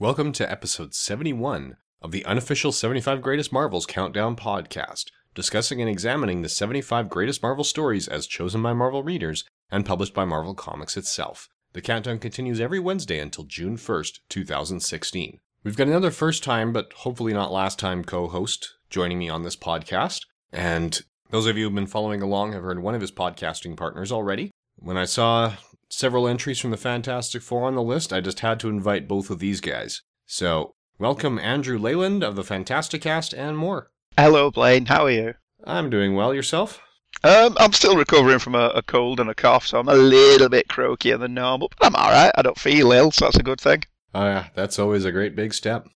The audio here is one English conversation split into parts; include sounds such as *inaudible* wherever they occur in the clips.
Welcome to episode 71 of the unofficial 75 Greatest Marvels Countdown podcast, discussing and examining the 75 greatest Marvel stories as chosen by Marvel readers and published by Marvel Comics itself. The countdown continues every Wednesday until June 1st, 2016. We've got another first time, but hopefully not last time co host joining me on this podcast. And those of you who've been following along have heard one of his podcasting partners already. When I saw several entries from the Fantastic Four on the list, I just had to invite both of these guys. So, welcome Andrew Leyland of the Fantasticast and more. Hello, Blaine. How are you? I'm doing well. Yourself? Um, I'm still recovering from a, a cold and a cough, so I'm a little bit croakier than normal, but I'm all right. I don't feel ill, so that's a good thing. Oh, *laughs* yeah, that's always a great big step.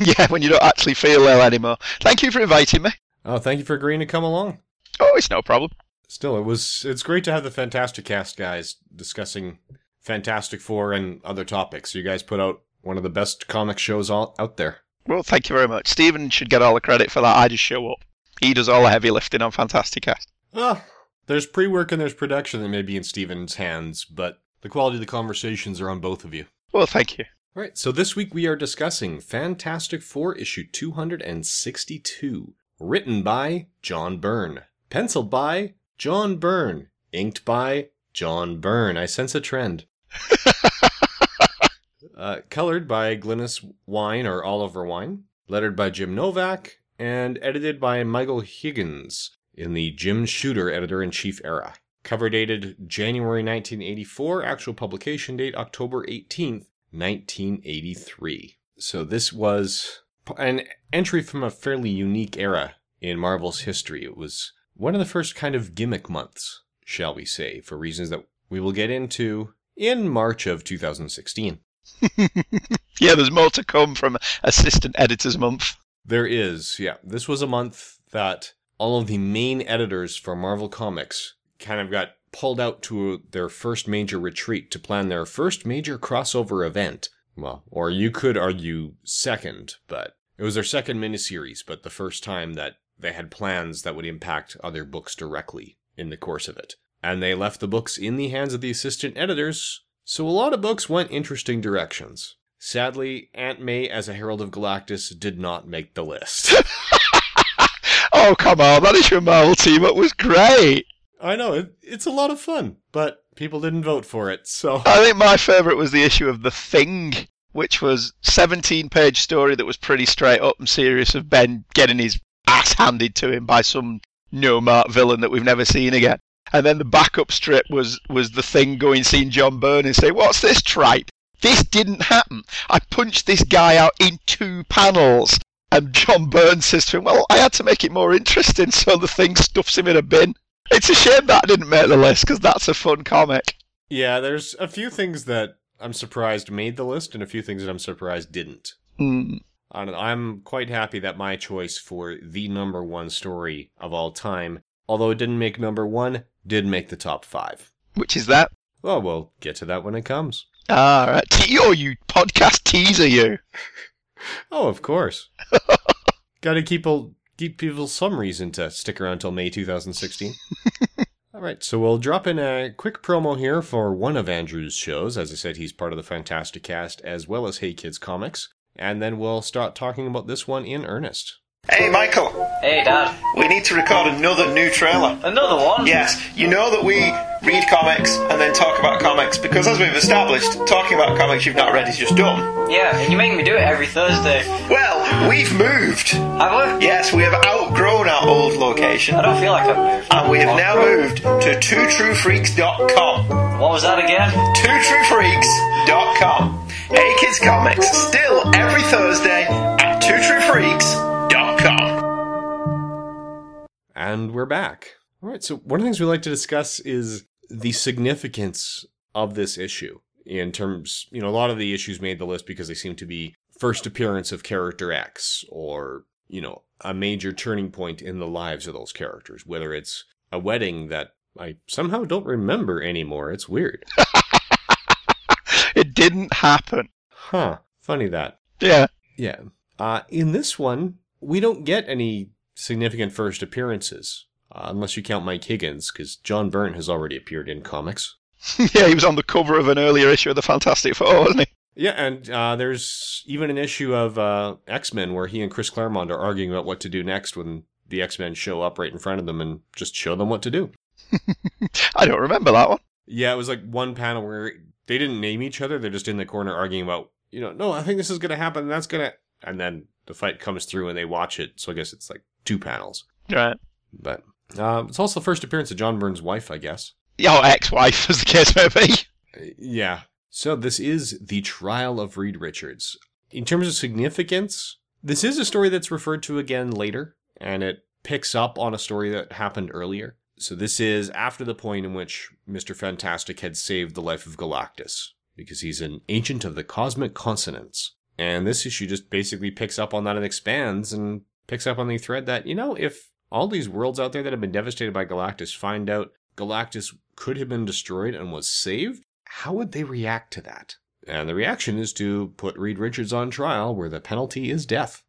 yeah, when you don't actually feel ill anymore. Thank you for inviting me. Oh, thank you for agreeing to come along. Oh, it's no problem. Still, it was it's great to have the Fantasticast guys discussing Fantastic Four and other topics. You guys put out one of the best comic shows all, out there. Well, thank you very much. Stephen should get all the credit for that. I just show up. He does all the heavy lifting on Fantasticast. Ah, there's pre-work and there's production that may be in Steven's hands, but the quality of the conversations are on both of you. Well, thank you. All right, so this week we are discussing Fantastic Four issue 262, written by John Byrne, penciled by John Byrne, inked by John Byrne. I sense a trend. *laughs* uh, colored by Glynis Wein or Oliver Wein, lettered by Jim Novak, and edited by Michael Higgins in the Jim Shooter editor in chief era. Cover dated January 1984, actual publication date October 18th, 1983. So this was an entry from a fairly unique era in Marvel's history. It was one of the first kind of gimmick months, shall we say, for reasons that we will get into in March of 2016. *laughs* yeah, there's more to come from Assistant Editors Month. There is, yeah. This was a month that all of the main editors for Marvel Comics kind of got pulled out to their first major retreat to plan their first major crossover event. Well, or you could argue second, but it was their second miniseries, but the first time that they had plans that would impact other books directly in the course of it. And they left the books in the hands of the assistant editors, so a lot of books went interesting directions. Sadly, Aunt May as a Herald of Galactus did not make the list. *laughs* oh, come on, that is your Marvel team. It was great. I know, it, it's a lot of fun, but people didn't vote for it, so. I think my favourite was the issue of The Thing, which was 17 page story that was pretty straight up and serious of Ben getting his ass handed to him by some no mark villain that we've never seen again. And then the backup strip was was the thing going seeing John Byrne and say, "What's this tripe? This didn't happen. I punched this guy out in two panels." And John Byrne says to him, "Well, I had to make it more interesting, so the thing stuffs him in a bin." It's a shame that didn't make the list because that's a fun comic. Yeah, there's a few things that I'm surprised made the list, and a few things that I'm surprised didn't. Mm. I'm quite happy that my choice for the number one story of all time, although it didn't make number one, did make the top five. Which is that? Well, we'll get to that when it comes. All right. Oh, you podcast teaser, you. *laughs* oh, of course. *laughs* Got to keep a, keep people some reason to stick around till May 2016. *laughs* All right, so we'll drop in a quick promo here for one of Andrew's shows. As I said, he's part of the Fantasticast as well as Hey Kids Comics and then we'll start talking about this one in earnest. Hey, Michael. Hey, Dad. We need to record another new trailer. Another one? Yes. You know that we read comics and then talk about comics because, as we've established, talking about comics you've not read is just dumb. Yeah, and you make me do it every Thursday. Well, we've moved. Have we? Yes, we have outgrown our old location. I don't feel like I've moved. And we have now moved to twotruefreaks.com. What was that again? twotruefreaks.com. Hey Kids Comics, still every Thursday at twotruefreaks.com. And we're back. All right, so one of the things we like to discuss is the significance of this issue in terms, you know, a lot of the issues made the list because they seem to be first appearance of character X or, you know, a major turning point in the lives of those characters, whether it's a wedding that I somehow don't remember anymore. It's weird. *laughs* it didn't happen. Huh. Funny that. Yeah. Yeah. Uh, in this one, we don't get any significant first appearances, uh, unless you count Mike Higgins, because John Byrne has already appeared in comics. *laughs* yeah, he was on the cover of an earlier issue of the Fantastic Four, wasn't he? Yeah, and uh, there's even an issue of uh, X Men where he and Chris Claremont are arguing about what to do next when the X Men show up right in front of them and just show them what to do. *laughs* I don't remember that one. Yeah, it was like one panel where they didn't name each other; they're just in the corner arguing about, you know, no, I think this is going to happen, and that's going to, and then the fight comes through and they watch it. So I guess it's like two panels, Right. but uh, it's also the first appearance of John Byrne's wife, I guess. Your ex-wife, as the case may be. Uh, Yeah. So this is the trial of Reed Richards. In terms of significance, this is a story that's referred to again later, and it picks up on a story that happened earlier. So this is after the point in which Mr. Fantastic had saved the life of Galactus, because he's an agent of the cosmic consonants. And this issue just basically picks up on that and expands and picks up on the thread that, you know, if all these worlds out there that have been devastated by Galactus find out Galactus could have been destroyed and was saved, how would they react to that? And the reaction is to put Reed Richards on trial where the penalty is death.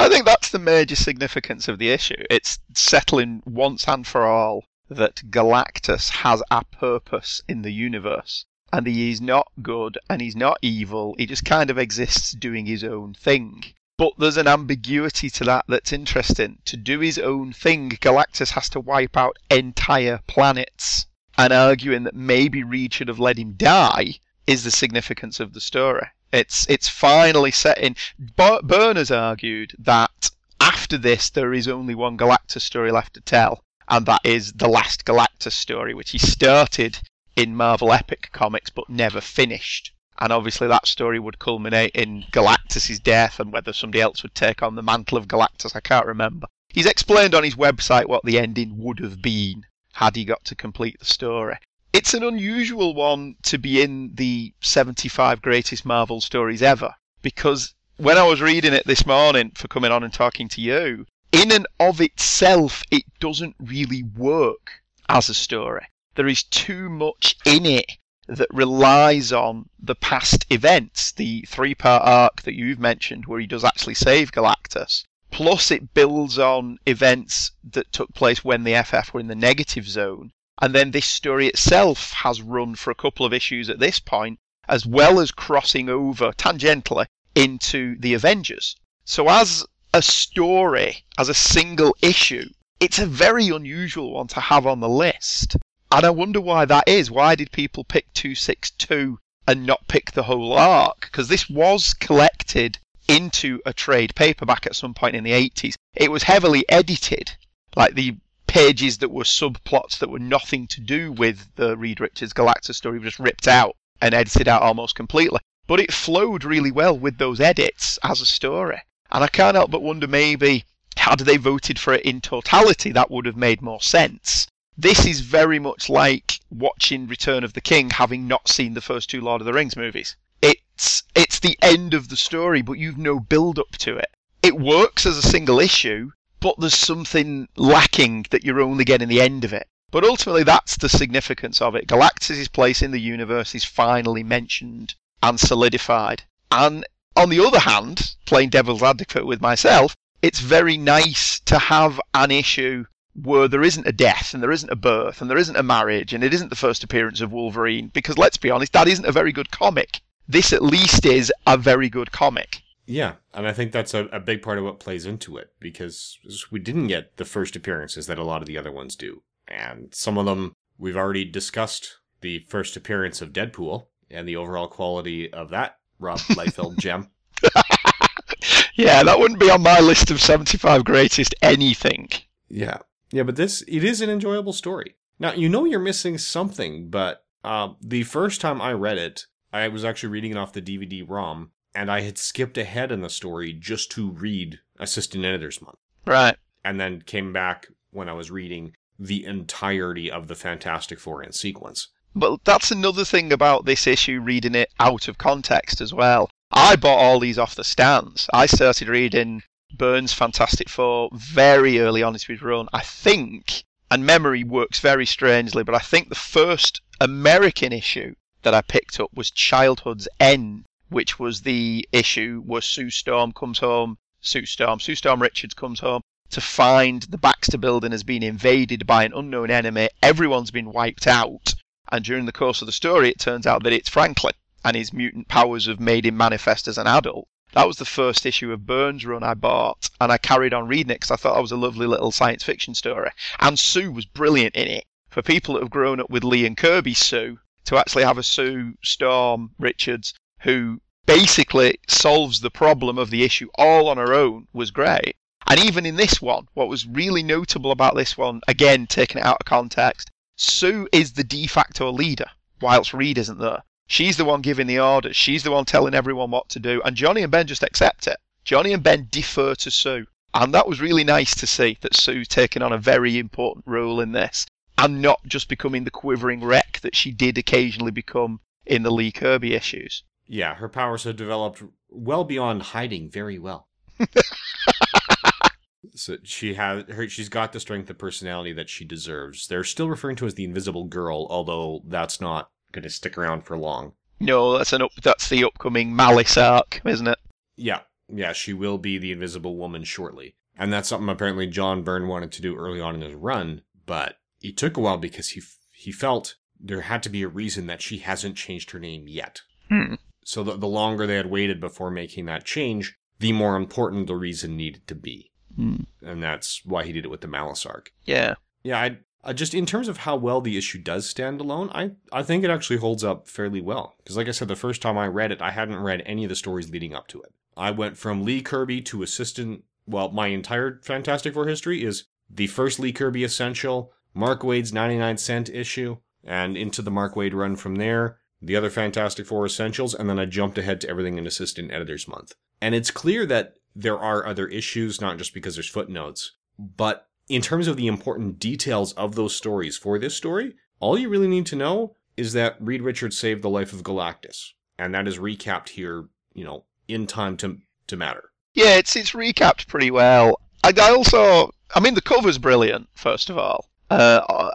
I think that's the major significance of the issue. It's settling once and for all that Galactus has a purpose in the universe. And he is not good and he's not evil. He just kind of exists doing his own thing. But there's an ambiguity to that that's interesting. To do his own thing, Galactus has to wipe out entire planets. And arguing that maybe Reed should have let him die is the significance of the story. It's it's finally set in. Has argued that after this there is only one Galactus story left to tell, and that is the last Galactus story, which he started in Marvel Epic Comics but never finished. And obviously that story would culminate in Galactus's death and whether somebody else would take on the mantle of Galactus, I can't remember. He's explained on his website what the ending would have been had he got to complete the story. It's an unusual one to be in the 75 greatest Marvel stories ever because when I was reading it this morning for coming on and talking to you, in and of itself, it doesn't really work as a story. There is too much in it that relies on the past events, the three part arc that you've mentioned, where he does actually save Galactus. Plus, it builds on events that took place when the FF were in the negative zone. And then this story itself has run for a couple of issues at this point, as well as crossing over tangentially into the Avengers. So, as a story, as a single issue, it's a very unusual one to have on the list. And I wonder why that is. Why did people pick 262 and not pick the whole arc? Because this was collected into a trade paperback at some point in the 80s. It was heavily edited, like the pages that were subplots that were nothing to do with the Reed Richards Galactus story were just ripped out and edited out almost completely. But it flowed really well with those edits as a story. And I can't help but wonder maybe had they voted for it in totality, that would have made more sense. This is very much like watching Return of the King having not seen the first two Lord of the Rings movies. It's it's the end of the story, but you've no build up to it. It works as a single issue, but there's something lacking that you're only getting the end of it. But ultimately, that's the significance of it. Galactus' place in the universe is finally mentioned and solidified. And on the other hand, playing devil's advocate with myself, it's very nice to have an issue where there isn't a death and there isn't a birth and there isn't a marriage and it isn't the first appearance of Wolverine because let's be honest, that isn't a very good comic. This at least is a very good comic. Yeah, and I think that's a, a big part of what plays into it because we didn't get the first appearances that a lot of the other ones do. And some of them we've already discussed the first appearance of Deadpool and the overall quality of that Rob *laughs* Liefeld gem. *laughs* Yeah, that wouldn't be on my list of 75 greatest anything. Yeah. Yeah, but this it is an enjoyable story. Now you know you're missing something, but uh, the first time I read it, I was actually reading it off the DVD ROM, and I had skipped ahead in the story just to read Assistant Editor's Month, Right. and then came back when I was reading the entirety of the Fantastic Four in sequence. But that's another thing about this issue, reading it out of context as well. I bought all these off the stands. I started reading Byrne's Fantastic Four very early on in his run. I think, and memory works very strangely, but I think the first American issue that I picked up was Childhood's End, which was the issue where Sue Storm comes home. Sue Storm, Sue Storm Richards comes home to find the Baxter building has been invaded by an unknown enemy. Everyone's been wiped out. And during the course of the story, it turns out that it's Franklin. and his mutant powers have made him manifest as an adult. That was the first issue of Byrne's run I bought, and I carried on reading it because I thought it was a lovely little science fiction story. And Sue was brilliant in it. For people that have grown up with Lee and Kirby's Sue, to actually have a Sue Storm Richards who basically solves the problem of the issue all on her own was great. And even in this one, what was really notable about this one, again taking it out of context, Sue is the de facto leader, whilst Reed isn't there. She's the one giving the orders. She's the one telling everyone what to do. And Johnny and Ben just accept it. Johnny and Ben defer to Sue. And that was really nice to see that Sue's taking on a very important role in this and not just becoming the quivering wreck that she did occasionally become in the Lee Kirby issues. Yeah, her powers have developed well beyond hiding very well. *laughs* so she has her she's got the strength of personality that she deserves. They're still referring to her as the invisible girl, although that's not going to stick around for long. No, that's an up, that's the upcoming Malice arc, isn't it? Yeah, yeah, she will be the invisible woman shortly. And that's something apparently John Byrne wanted to do early on in his run, but it took a while because he he felt there had to be a reason that she hasn't changed her name yet. Hmm. So the, the longer they had waited before making that change, the more important the reason needed to be. Hmm. And that's why he did it with the Malice arc. Yeah. Yeah, I, just in terms of how well the issue does stand alone, I, I think it actually holds up fairly well. Because like I said, the first time I read it, I hadn't read any of the stories leading up to it. I went from Lee Kirby to assistant. Well, my entire Fantastic Four history is the first Lee Kirby Essential, Mark Waid's 99 cent issue, and into the Mark Waid run from there, the other Fantastic Four Essentials, and then I jumped ahead to everything in Assistant Editor's Month. And it's clear that there are other issues, not just because there's footnotes, but in terms of the important details of those stories for this story, all you really need to know is that Reed Richards saved the life of Galactus. And that is recapped here, you know, in time to, to matter. Yeah, it's it's recapped pretty well. I, I also, I mean, the cover's brilliant. First of all, uh,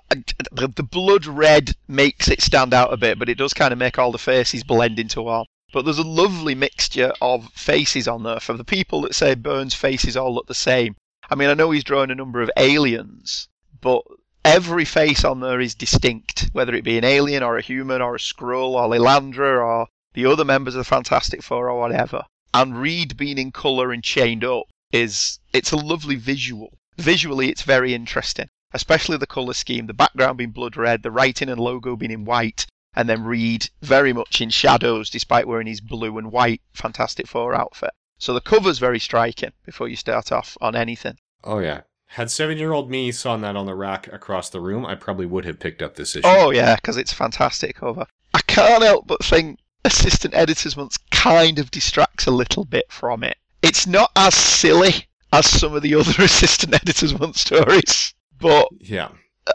the, the blood red makes it stand out a bit, but it does kind of make all the faces blend into one. But there's a lovely mixture of faces on there. For the people that say Byrne's faces all look the same, I mean, I know he's drawn a number of aliens, but every face on there is distinct, whether it be an alien or a human or a Skrull or Lilandra or the other members of the Fantastic Four or whatever. And Reed being in colour and chained up is it's a lovely visual. Visually, it's very interesting, especially the colour scheme, the background being blood red, the writing and logo being in white, and then Reed very much in shadows despite wearing his blue and white Fantastic Four outfit. So the cover's very striking before you start off on anything. Oh, yeah. Had seven year old me saw that on the rack across the room, I probably would have picked up this issue. Oh, yeah, because it's a fantastic cover. I can't help but think Assistant Editor's Month kind of distracts a little bit from it. It's not as silly as some of the other *laughs* Assistant Editor's Month stories, but Yeah.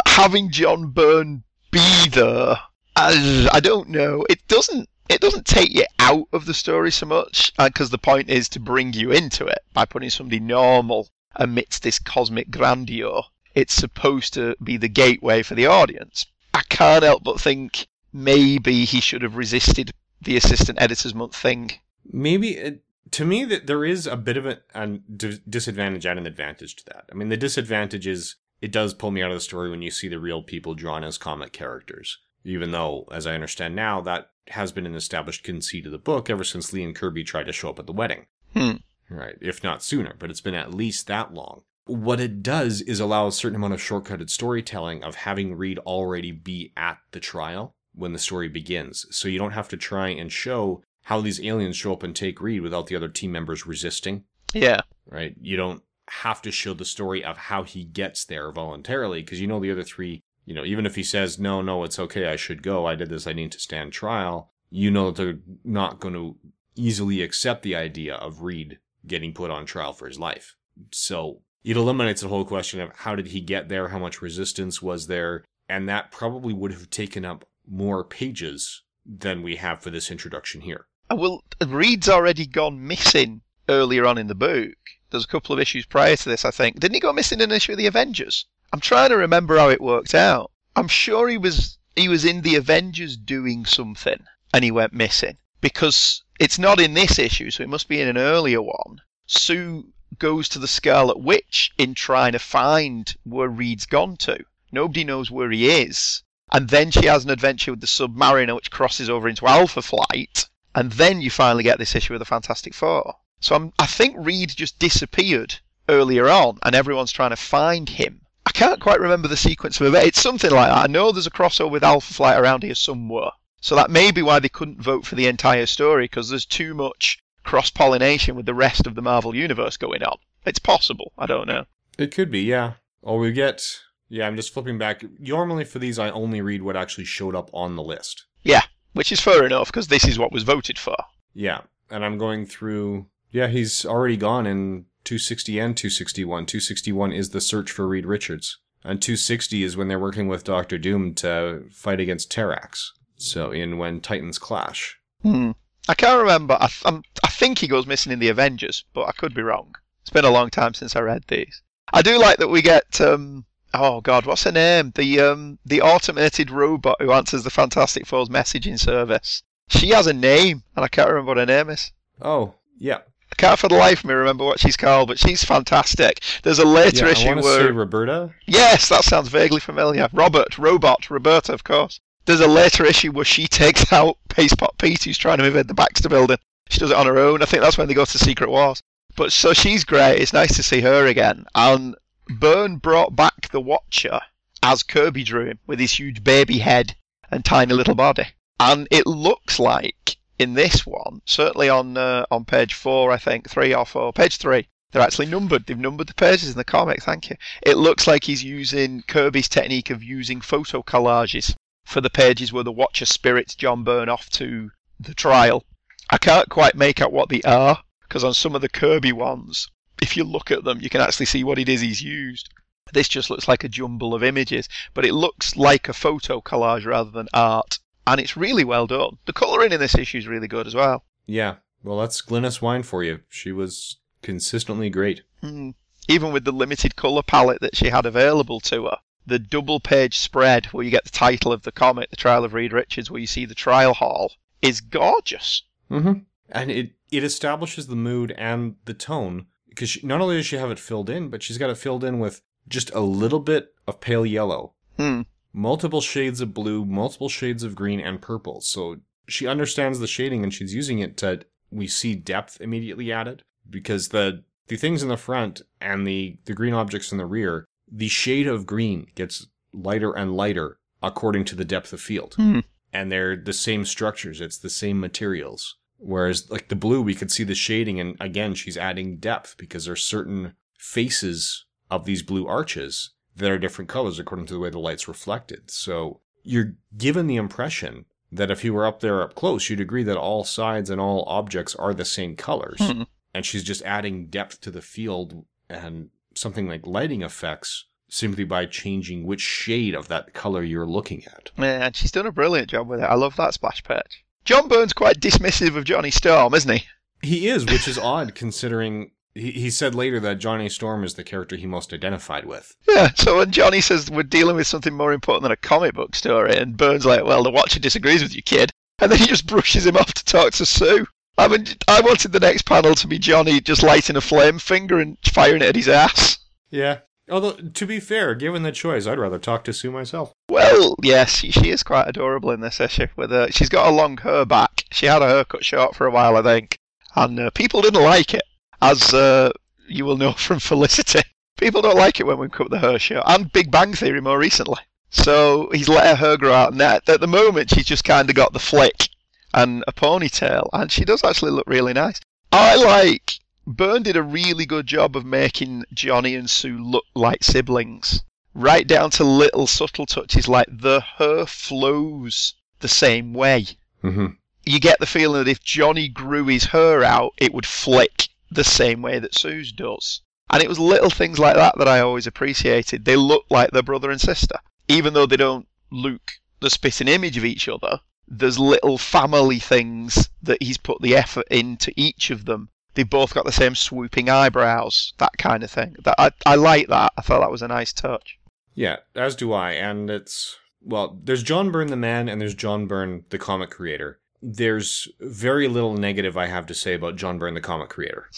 having John Byrne be there, as I don't know, it doesn't it doesn't take you out of the story so much uh, because the point is to bring you into it by putting somebody normal amidst this cosmic grandeur. It's supposed to be the gateway for the audience. I can't help but think maybe he should have resisted the assistant editor's month thing. Maybe it, to me that there is a bit of a, a d- disadvantage and an advantage to that. I mean, the disadvantage is it does pull me out of the story when you see the real people drawn as comic characters. Even though, as I understand now, that has been an established conceit of the book ever since Lee and Kirby tried to show up at the wedding. Hmm. Right, if not sooner, but it's been at least that long. What it does is allow a certain amount of shortcutted storytelling of having Reed already be at the trial when the story begins. So you don't have to try and show how these aliens show up and take Reed without the other team members resisting, Yeah. right? You don't have to show the story of how he gets there voluntarily because you know the other three, you know, even if he says, no, no, it's okay, I should go, I did this, I need to stand trial, you know they're not going to easily accept the idea of Reed getting put on trial for his life. So it eliminates the whole question of how did he get there, how much resistance was there, and that probably would have taken up more pages than we have for this introduction here. Well, Reed's already gone missing earlier on in the book. There's a couple of issues prior to this, I think. Didn't he go missing in an issue of the Avengers? I'm trying to remember how it worked out. I'm sure he was he was in the Avengers doing something and he went missing because it's not in this issue, so it must be in an earlier one. Sue goes to the Scarlet Witch in trying to find where Reed's gone to. Nobody knows where he is. and then she has an adventure with the Submariner, which crosses over into Alpha Flight, and then you finally get this issue with the Fantastic Four. So I'm, I think Reed just disappeared earlier on, and everyone's trying to find him. I can't quite remember the sequence of events. It's something like that. I know there's a crossover with Alpha Flight around here somewhere. So that may be why they couldn't vote for the entire story, because there's too much cross pollination with the rest of the Marvel Universe going on. It's possible. I don't know. It could be, yeah. Or we get. Yeah, I'm just flipping back. Normally for these, I only read what actually showed up on the list. Yeah, which is fair enough, because this is what was voted for. Yeah, and I'm going through. Yeah, he's already gone in 260 and 261. 261 is the search for Reed Richards, and 260 is when they're working with Doctor Doom to fight against Terrax. So in when Titans clash. Hmm. I can't remember. I, th- I think he goes missing in the Avengers, but I could be wrong. It's been a long time since I read these. I do like that we get. Um, oh God, what's her name? The um, the automated robot who answers the Fantastic Four's messaging service. She has a name, and I can't remember what her name is. Oh, yeah. I can't for the life of me remember what she's called, but she's fantastic. There's a later yeah, I issue where say Roberta. Yes, that sounds vaguely familiar. Robert, Robot, Roberta, of course. There's a later issue where she takes *laughs* out Paste-Pot Pete, who's trying to invade the Baxter building. She does it on her own. I think that's when they go to Secret Wars. But so she's great. It's nice to see her again. And Byrne brought back the Watcher as Kirby drew him with his huge baby head and tiny little body. And it looks like in this one, certainly on uh, on page four, I think three or four, page three, they're actually numbered. They've numbered the pages in the comic. Thank you. It looks like he's using Kirby's technique of using photo collages for the pages where the Watcher spirits John Byrne off to the trial. I can't quite make out what they are because on some of the Kirby ones, if you look at them, you can actually see what it is he's used. This just looks like a jumble of images, but it looks like a photo collage rather than art, and it's really well done. The colouring in this issue is really good as well. Yeah. Well, that's Glynis Wein for you. She was consistently great. Hmm. Even with the limited colour palette that she had available to her, the double page spread where you get the title of the comic, The Trial of Reed Richards, where you see the trial hall, is gorgeous. Mm-hmm. And it it establishes the mood and the tone because she, not only does she have it filled in, but she's got it filled in with just a little bit of pale yellow, Hmm. Multiple shades of blue, multiple shades of green and purple. So she understands the shading and she's using it to we see depth immediately added because the the things in the front and the the green objects in the rear, the shade of green gets lighter and lighter according to the depth of field. Hmm. And they're the same structures, it's the same materials. Whereas like the blue we could see the shading and again she's adding depth because there's certain faces of these blue arches that are different colors according to the way the light's reflected. So you're given the impression that if you were up there up close, you'd agree that all sides and all objects are the same colors. Hmm. And she's just adding depth to the field and something like lighting effects simply by changing which shade of that color you're looking at. Yeah, and she's done a brilliant job with it. I love that splash page. John Byrne's quite dismissive of Johnny Storm, isn't he? He is, which is odd considering he, he said later that Johnny Storm is the character he most identified with. Yeah, so when Johnny says we're dealing with something more important than a comic book story, and Byrne's like, well, the Watcher disagrees with you, kid. And then he just brushes him off to talk to Sue. I mean, I wanted the next panel to be Johnny just lighting a flame finger and firing it at his ass. Yeah. Although, to be fair, given the choice, I'd rather talk to Sue myself. Well, yes, she, she is quite adorable in this issue. With her, she's got a long hair back. She had her hair cut short for a while, I think, and uh, people didn't like it, as uh, you will know *laughs* from Felicity. People don't like it when we cut the hair short, and Big Bang Theory more recently. So he's let her grow out, and at the moment she's just kind of got the flick and a ponytail, and she does actually look really nice. I like Byrne did a really good job of making Johnny and Sue look like siblings, right down to little subtle touches like the hair flows the same way. Mm-hmm. You get the feeling that if Johnny grew his hair out, it would flick the same way that Sue's does. And it was little things like that that I always appreciated. They look like their brother and sister, even though they don't look the spitting image of each other. There's little family things that he's put the effort into each of them they both got the same swooping eyebrows, that kind of thing. That I, I like that. I thought that was a nice touch. Yeah, as do I. And it's, well, there's John Byrne the man, and there's John Byrne the comic creator. There's very little negative I have to say about John Byrne the comic creator.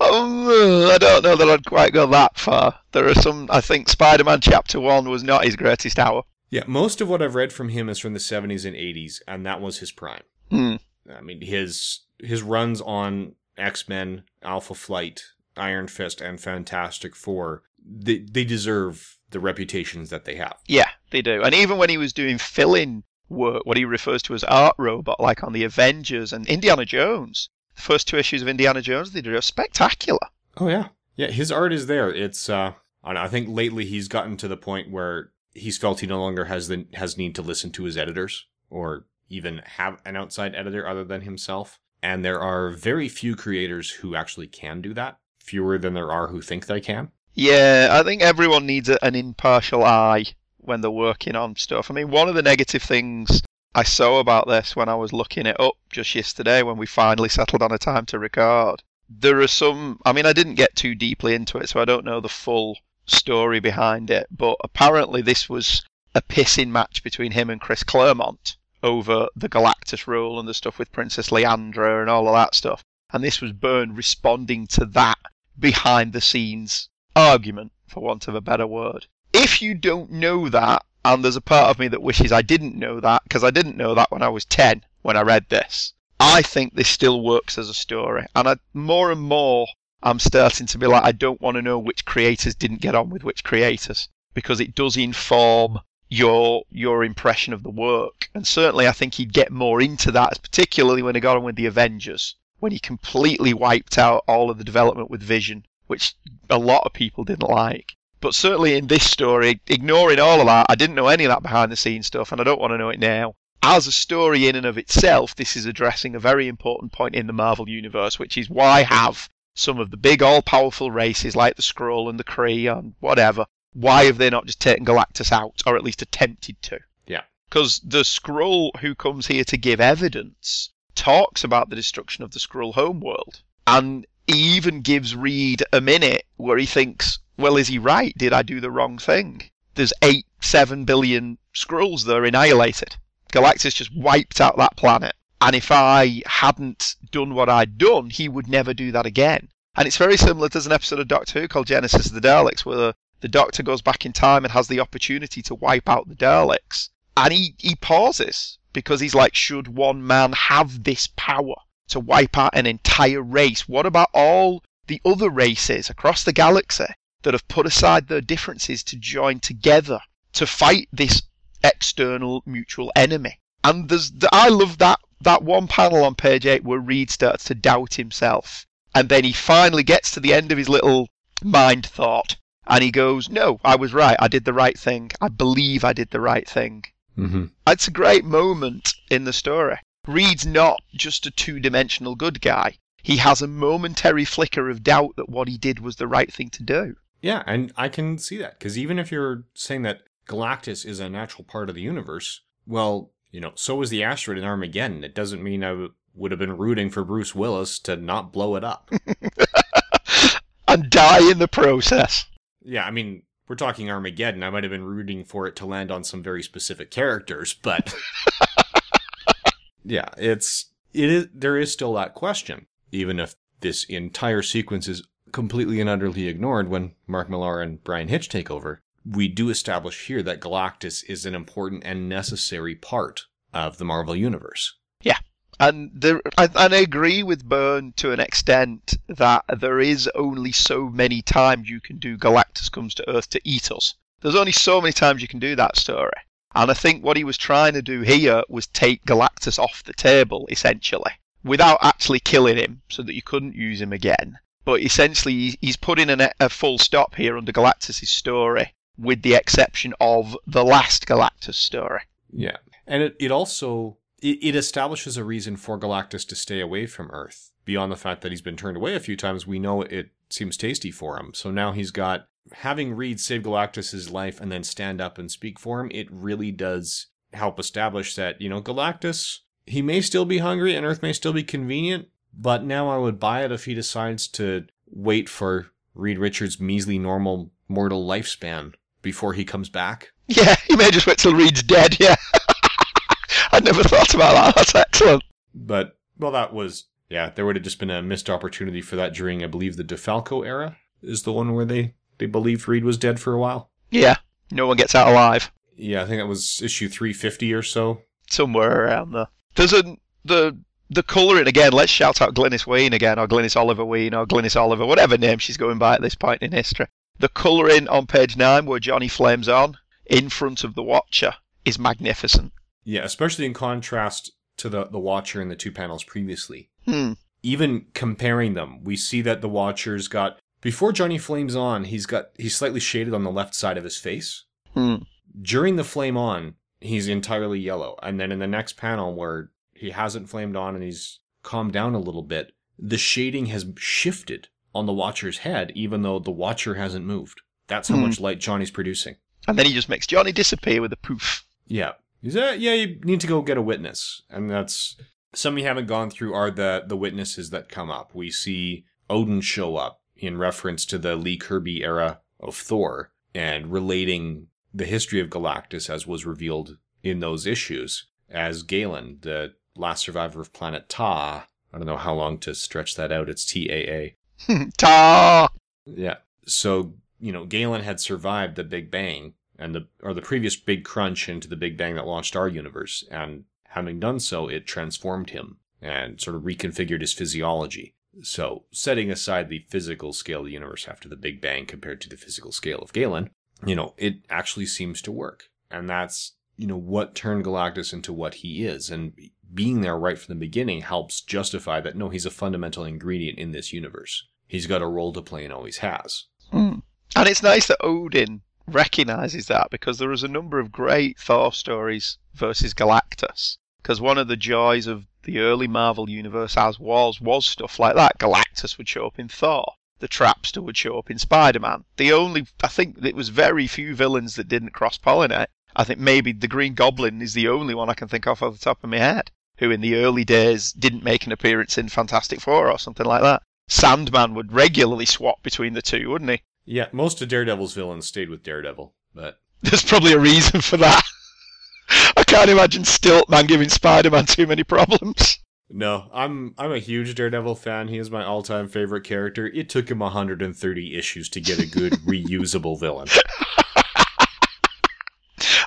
Oh, *laughs* I don't know that I'd quite go that far. There are some. I think Spider-Man Chapter One was not his greatest hour. Yeah, most of what I've read from him is from the 70s and 80s, and that was his prime. Hmm. I mean, his his runs on X Men, Alpha Flight, Iron Fist, and Fantastic Four, they, they deserve the reputations that they have. Yeah, they do. And even when he was doing fill-in work, what he refers to as art robot, like on the Avengers and Indiana Jones, the first two issues of Indiana Jones, they do spectacular. Oh yeah, yeah. His art is there. It's uh, I, don't know, I think lately he's gotten to the point where he's felt he no longer has the has need to listen to his editors or even have an outside editor other than himself. And there are very few creators who actually can do that. Fewer than there are who think they can. Yeah, I think everyone needs an impartial eye when they're working on stuff. I mean, one of the negative things I saw about this when I was looking it up just yesterday when we finally settled on a time to record, there are some. I mean, I didn't get too deeply into it, so I don't know the full story behind it, but apparently this was a pissing match between him and Chris Claremont over the Galactus rule and the stuff with Princess Lilandra and all of that stuff. And this was Byrne responding to that behind the scenes argument, for want of a better word. If you don't know that, and there's a part of me that wishes I didn't know that, because I didn't know that when I was 10 when I read this, I think this still works as a story. And I, more and more, I'm starting to be like, I don't want to know which creators didn't get on with which creators, because it does inform your your impression of the work. And certainly, I think he'd get more into that, particularly when he got on with the Avengers, when he completely wiped out all of the development with Vision, which a lot of people didn't like. But certainly in this story, ignoring all of that, I didn't know any of that behind the scenes stuff, and I don't want to know it now. As a story in and of itself, this is addressing a very important point in the Marvel Universe, which is why have some of the big all powerful races like the Skrull and the Kree and whatever why have they not just taken Galactus out, or at least attempted to? Yeah. Because the Skrull who comes here to give evidence talks about the destruction of the Skrull homeworld. And he even gives Reed a minute where he thinks, well, is he right? Did I do the wrong thing? There's eight, seven billion Skrulls there annihilated. Galactus just wiped out that planet. And if I hadn't done what I'd done, he would never do that again. And it's very similar. There's an episode of Doctor Who called Genesis of the Daleks where the Doctor goes back in time and has the opportunity to wipe out the Daleks. And he, he pauses because he's like, should one man have this power to wipe out an entire race? What about all the other races across the galaxy that have put aside their differences to join together to fight this external mutual enemy? And there's, I love that, that one panel on page 8 where Reed starts to doubt himself. And then he finally gets to the end of his little mind thought and he goes, No, I was right. I did the right thing. I believe I did the right thing. Mm-hmm. It's a great moment in the story. Reed's not just a two dimensional good guy. He has a momentary flicker of doubt that what he did was the right thing to do. Yeah, and I can see that because even if you're saying that Galactus is a natural part of the universe, well, you know, so was the asteroid in Armageddon. It doesn't mean I w- would have been rooting for Bruce Willis to not blow it up. and die in the process. Yeah, I mean, we're talking Armageddon. I might have been rooting for it to land on some very specific characters, but *laughs* yeah, it's it is there is still that question, even if this entire sequence is completely and utterly ignored when Mark Millar and Bryan Hitch take over. We do establish here that Galactus is an important and necessary part of the Marvel universe. Yeah, and there, and I agree with Byrne to an extent that there is only so many times you can do Galactus comes to Earth to eat us. There's only so many times you can do that story. And I think what he was trying to do here was take Galactus off the table, essentially, without actually killing him so that you couldn't use him again. But essentially, he's putting an, a full stop here under Galactus' story, with the exception of the last Galactus story. Yeah. And it, it also it, it establishes a reason for Galactus to stay away from Earth. Beyond the fact that he's been turned away a few times, we know it seems tasty for him. So now he's got having Reed save Galactus's life and then stand up and speak for him. It really does help establish that you know Galactus. He may still be hungry and Earth may still be convenient, but now I would buy it if he decides to wait for Reed Richards' measly normal mortal lifespan before he comes back. Yeah, *laughs* he may just wait till Reed's dead. Yeah. *laughs* I'd never thought about that. That's excellent. But well, that was yeah. There would have just been a missed opportunity for that during, I believe, the DeFalco era is the one where they they believed Reed was dead for a while. Yeah, no one gets out alive. Yeah, I think that was issue 350 or so. somewhere around there. A the the colouring again. Let's shout out Glynis Wein again, or Glynis Oliver Wein, or Glynis Oliver, whatever name she's going by at this point in history. The colouring on page nine, where Johnny flames on in front of the Watcher, is magnificent. Yeah, especially in contrast to the, the Watcher in the two panels previously. Hmm. Even comparing them, we see that the Watcher's got before Johnny flames on, he's got he's slightly shaded on the left side of his face. Hmm. During the flame on, he's entirely yellow. And then in the next panel where he hasn't flamed on and he's calmed down a little bit, the shading has shifted on the Watcher's head, even though the Watcher hasn't moved. That's how Hmm. much light Johnny's producing. And then he just makes Johnny disappear with a poof. Yeah. He's uh, yeah, you need to go get a witness. And that's some we haven't gone through are the the witnesses that come up. We see Odin show up in reference to the Lee Kirby era of Thor and relating the history of Galactus as was revealed in those issues as Galan, the last survivor of planet Ta. I don't know how long to stretch that out. It's T A A. *laughs* Ta! Yeah. So, you know, Galan had survived the Big Bang and the or the previous big crunch into the Big Bang that launched our universe, and having done so, it transformed him and sort of reconfigured his physiology. So, setting aside the physical scale of the universe after the Big Bang compared to the physical scale of Galan, you know, it actually seems to work. And that's, you know, what turned Galactus into what he is. And being there right from the beginning helps justify that no, he's a fundamental ingredient in this universe. He's got a role to play and always has. Hmm. And it's nice that Odin recognizes that because there is a number of great Thor stories versus Galactus. Because one of the joys of the early Marvel universe as was was stuff like that. Galactus would show up in Thor. The Trapster would show up in Spider-Man. The only I think it was very few villains that didn't cross-pollinate. I think maybe the Green Goblin is the only one I can think of off the top of my head who in the early days didn't make an appearance in Fantastic Four or something like that. Sandman would regularly swap between the two, wouldn't he? Yeah, most of Daredevil's villains stayed with Daredevil, but *laughs* There's probably a reason for that. *laughs* I can't imagine Stiltman giving Spider-Man too many problems. no, I'm I'm a huge Daredevil fan. He is my all-time favorite character. It took him 130 issues to get a good *laughs* reusable villain.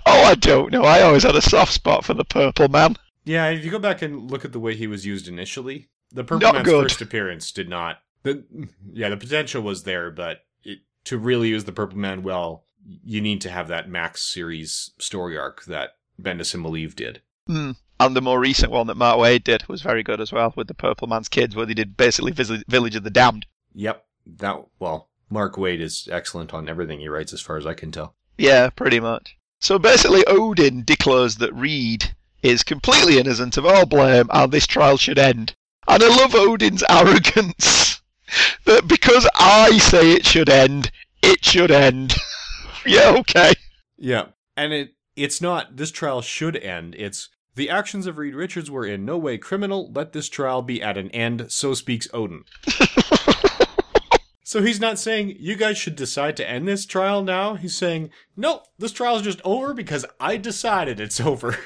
Oh, I don't know. I always had a soft spot for the Purple Man. Yeah, if you go back and look at the way he was used initially, the Purple Not Man's good. first appearance did not. The, yeah, the potential was there, but it, to really use the Purple Man well, you need to have that Max series story arc that Bendis and Maleev did. Hmm. And the more recent one that Mark Waid did was very good as well, with the Purple Man's kids, where they did basically Village of the Damned. Yep, that well, Mark Waid is excellent on everything he writes, as far as I can tell. Yeah, pretty much. So basically, Odin declares that Reed is completely innocent of all blame and this trial should end. And I love Odin's arrogance *laughs* that because I say it should end, it should end. *laughs* yeah, okay. Yeah, and it it's not this trial should end. It's the actions of Reed Richards were in no way criminal. Let this trial be at an end. So speaks Odin. *laughs* so he's not saying you guys should decide to end this trial now. He's saying no, this trial is just over because I decided it's over.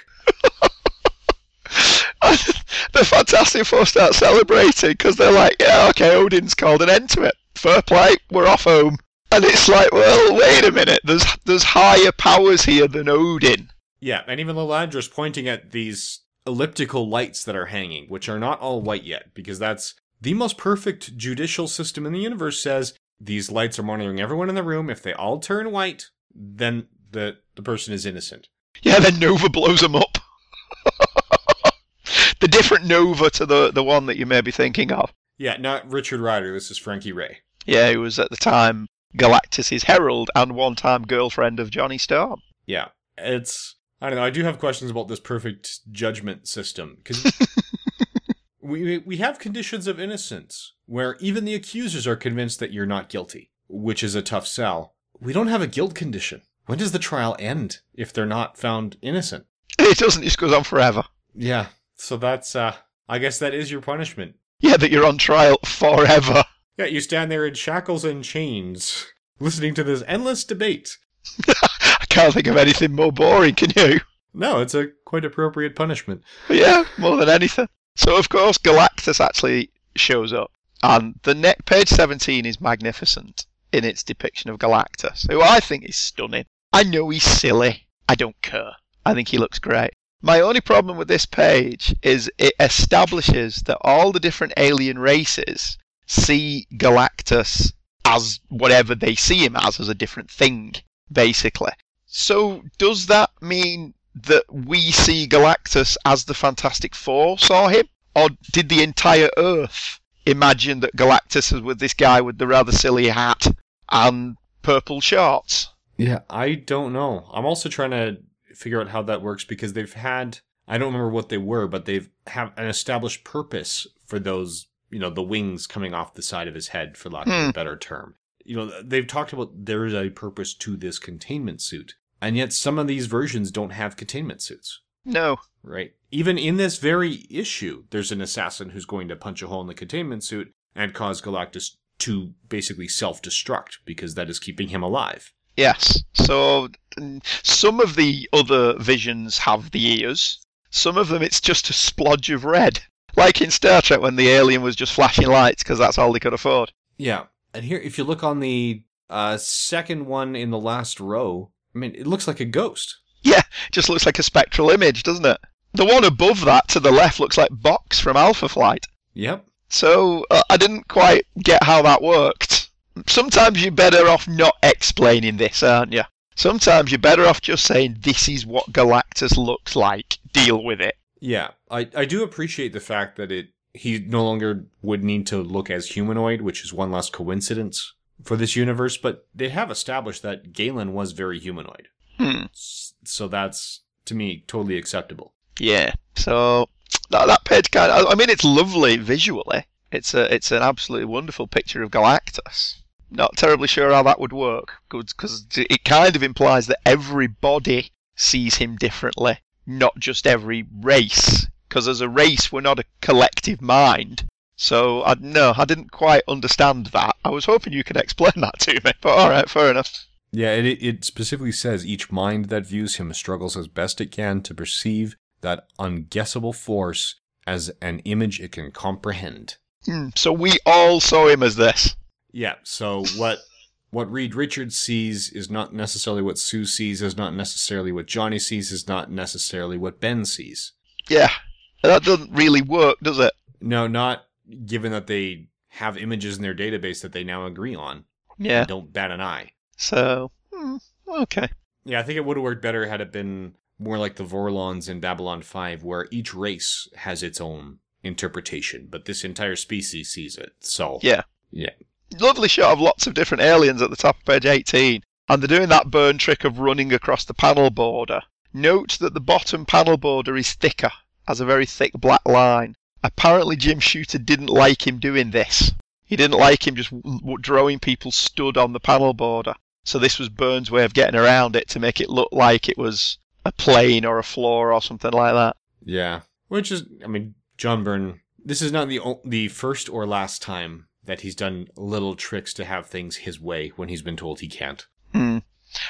*laughs* the Fantastic Four start celebrating because they're like, yeah, okay, Odin's called an end to it. Fair play, we're off home. And it's like, well, wait a minute. There's there's higher powers here than Odin. yeah, and even Lilandra's pointing at these elliptical lights that are hanging, which are not all white yet, because that's the most perfect judicial system in the universe says these lights are monitoring everyone in the room. If they all turn white, then the the person is innocent. Yeah, then Nova blows them up. The different Nova to the the one that you may be thinking of. Yeah, not Richard Rider. This is Frankie Raye. Yeah, who was at the time Galactus's herald and one-time girlfriend of Johnny Storm. Yeah, it's I don't know. I do have questions about this perfect judgment system because *laughs* we we have conditions of innocence where even the accusers are convinced that you're not guilty, which is a tough sell. We don't have a guilt condition. When does the trial end if they're not found innocent? It doesn't. It just goes on forever. Yeah. So that's uh I guess that is your punishment. Yeah, that you're on trial forever. Yeah, you stand there in shackles and chains, listening to this endless debate. *laughs* I can't think of anything more boring, can you? No, it's a quite appropriate punishment. Yeah, more than anything. So of course Galactus actually shows up, and the next page 17 is magnificent in its depiction of Galactus, who I think is stunning. I know he's silly, I don't care. I think he looks great. My only problem with this page is it establishes that all the different alien races see Galactus as whatever they see him as, as a different thing, basically. So, does that mean that we see Galactus as the Fantastic Four saw him? Or did the entire Earth imagine that Galactus was with this guy with the rather silly hat and purple shorts? Yeah, I don't know. I'm also trying to figure out how that works because they've had I don't remember what they were, but they've have an established purpose for those, you know, the wings coming off the side of his head, for lack of Hmm. a better term. You know, they've talked about there is a purpose to this containment suit, and yet some of these versions don't have containment suits. No. Right. Even in this very issue, there's an assassin who's going to punch a hole in the containment suit and cause Galactus to basically self destruct because that is keeping him alive. Yes. So some of the other visions have the ears. Some of them it's just a splodge of red. Like in Star Trek when the alien was just flashing lights because that's all they could afford. Yeah. And here, if you look on the uh, second one in the last row, I mean, it looks like a ghost. Yeah, just looks like a spectral image, doesn't it? The one above that to the left looks like Box from Alpha Flight. Yep. So uh, I didn't quite get how that worked. Sometimes you're better off not explaining this, aren't you? Sometimes you're better off just saying this is what Galactus looks like. Deal with it. Yeah. I, I do appreciate the fact that it he no longer would need to look as humanoid, which is one less coincidence for this universe, but they have established that Galan was very humanoid. Hmm. So that's, to me, totally acceptable. Yeah. So that, that page kind of, I mean, it's lovely visually. It's a it's an absolutely wonderful picture of Galactus. Not terribly sure how that would work, because it kind of implies that everybody sees him differently, not just every race. Because as a race, we're not a collective mind. So I no, I didn't quite understand that. I was hoping you could explain *laughs* that to me. But all right, fair enough. Yeah, it, it specifically says each mind that views him struggles as best it can to perceive that unguessable force as an image it can comprehend. Hmm, So we all saw him as this. Yeah, so what what Reed Richards sees is not necessarily what Sue sees, is not necessarily what Johnny sees, is not necessarily what Ben sees. Yeah, that doesn't really work, does it? No, not given that they have images in their database that they now agree on. Yeah. Don't bat an eye. So, hmm, okay. Yeah, I think it would have worked better had it been more like the Vorlons in Babylon 5, where each race has its own interpretation, but this entire species sees it. So, Yeah. Yeah. Lovely shot of lots of different aliens at the top of page 18. And they're doing that Byrne trick of running across the panel border. Note that the bottom panel border is thicker, has a very thick black line. Apparently, Jim Shooter didn't like him doing this. He didn't like him just drawing people stood on the panel border. So this was Byrne's way of getting around it to make it look like it was a plane or a floor or something like that. Yeah. Which is, I mean, John Byrne, this is not the, the first or last time that he's done little tricks to have things his way when he's been told he can't. Hmm.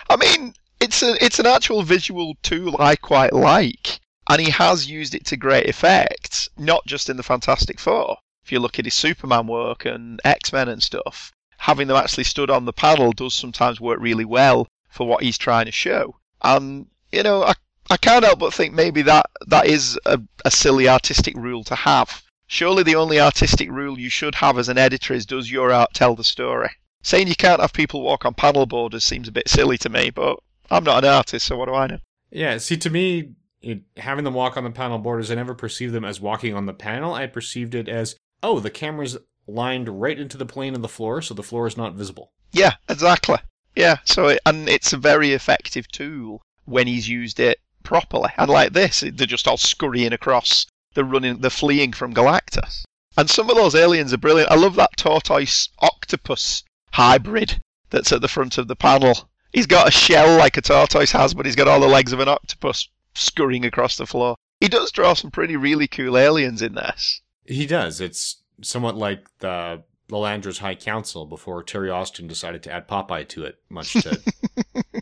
I mean, it's a it's an actual visual tool I quite like, and he has used it to great effect. Not just in the Fantastic Four. If you look at his Superman work and X Men and stuff, having them actually stood on the panel does sometimes work really well for what he's trying to show. And you know, I I can't help but think maybe that that is a, a silly artistic rule to have. Surely the only artistic rule you should have as an editor is does your art tell the story? Saying you can't have people walk on panel borders seems a bit silly to me, but I'm not an artist, so what do I know? Yeah, see, to me, it, having them walk on the panel borders, I never perceived them as walking on the panel. I perceived it as, oh, the camera's lined right into the plane of the floor, so the floor is not visible. Yeah, exactly. Yeah, so it, and it's a very effective tool when he's used it properly. And like this, they're just all scurrying across. They're running, they're fleeing from Galactus. And some of those aliens are brilliant. I love that tortoise octopus hybrid that's at the front of the panel. He's got a shell like a tortoise has, but he's got all the legs of an octopus scurrying across the floor. He does draw some pretty really cool aliens in this. He does. It's somewhat like the Lilandra's High Council before Terry Austin decided to add Popeye to it, much to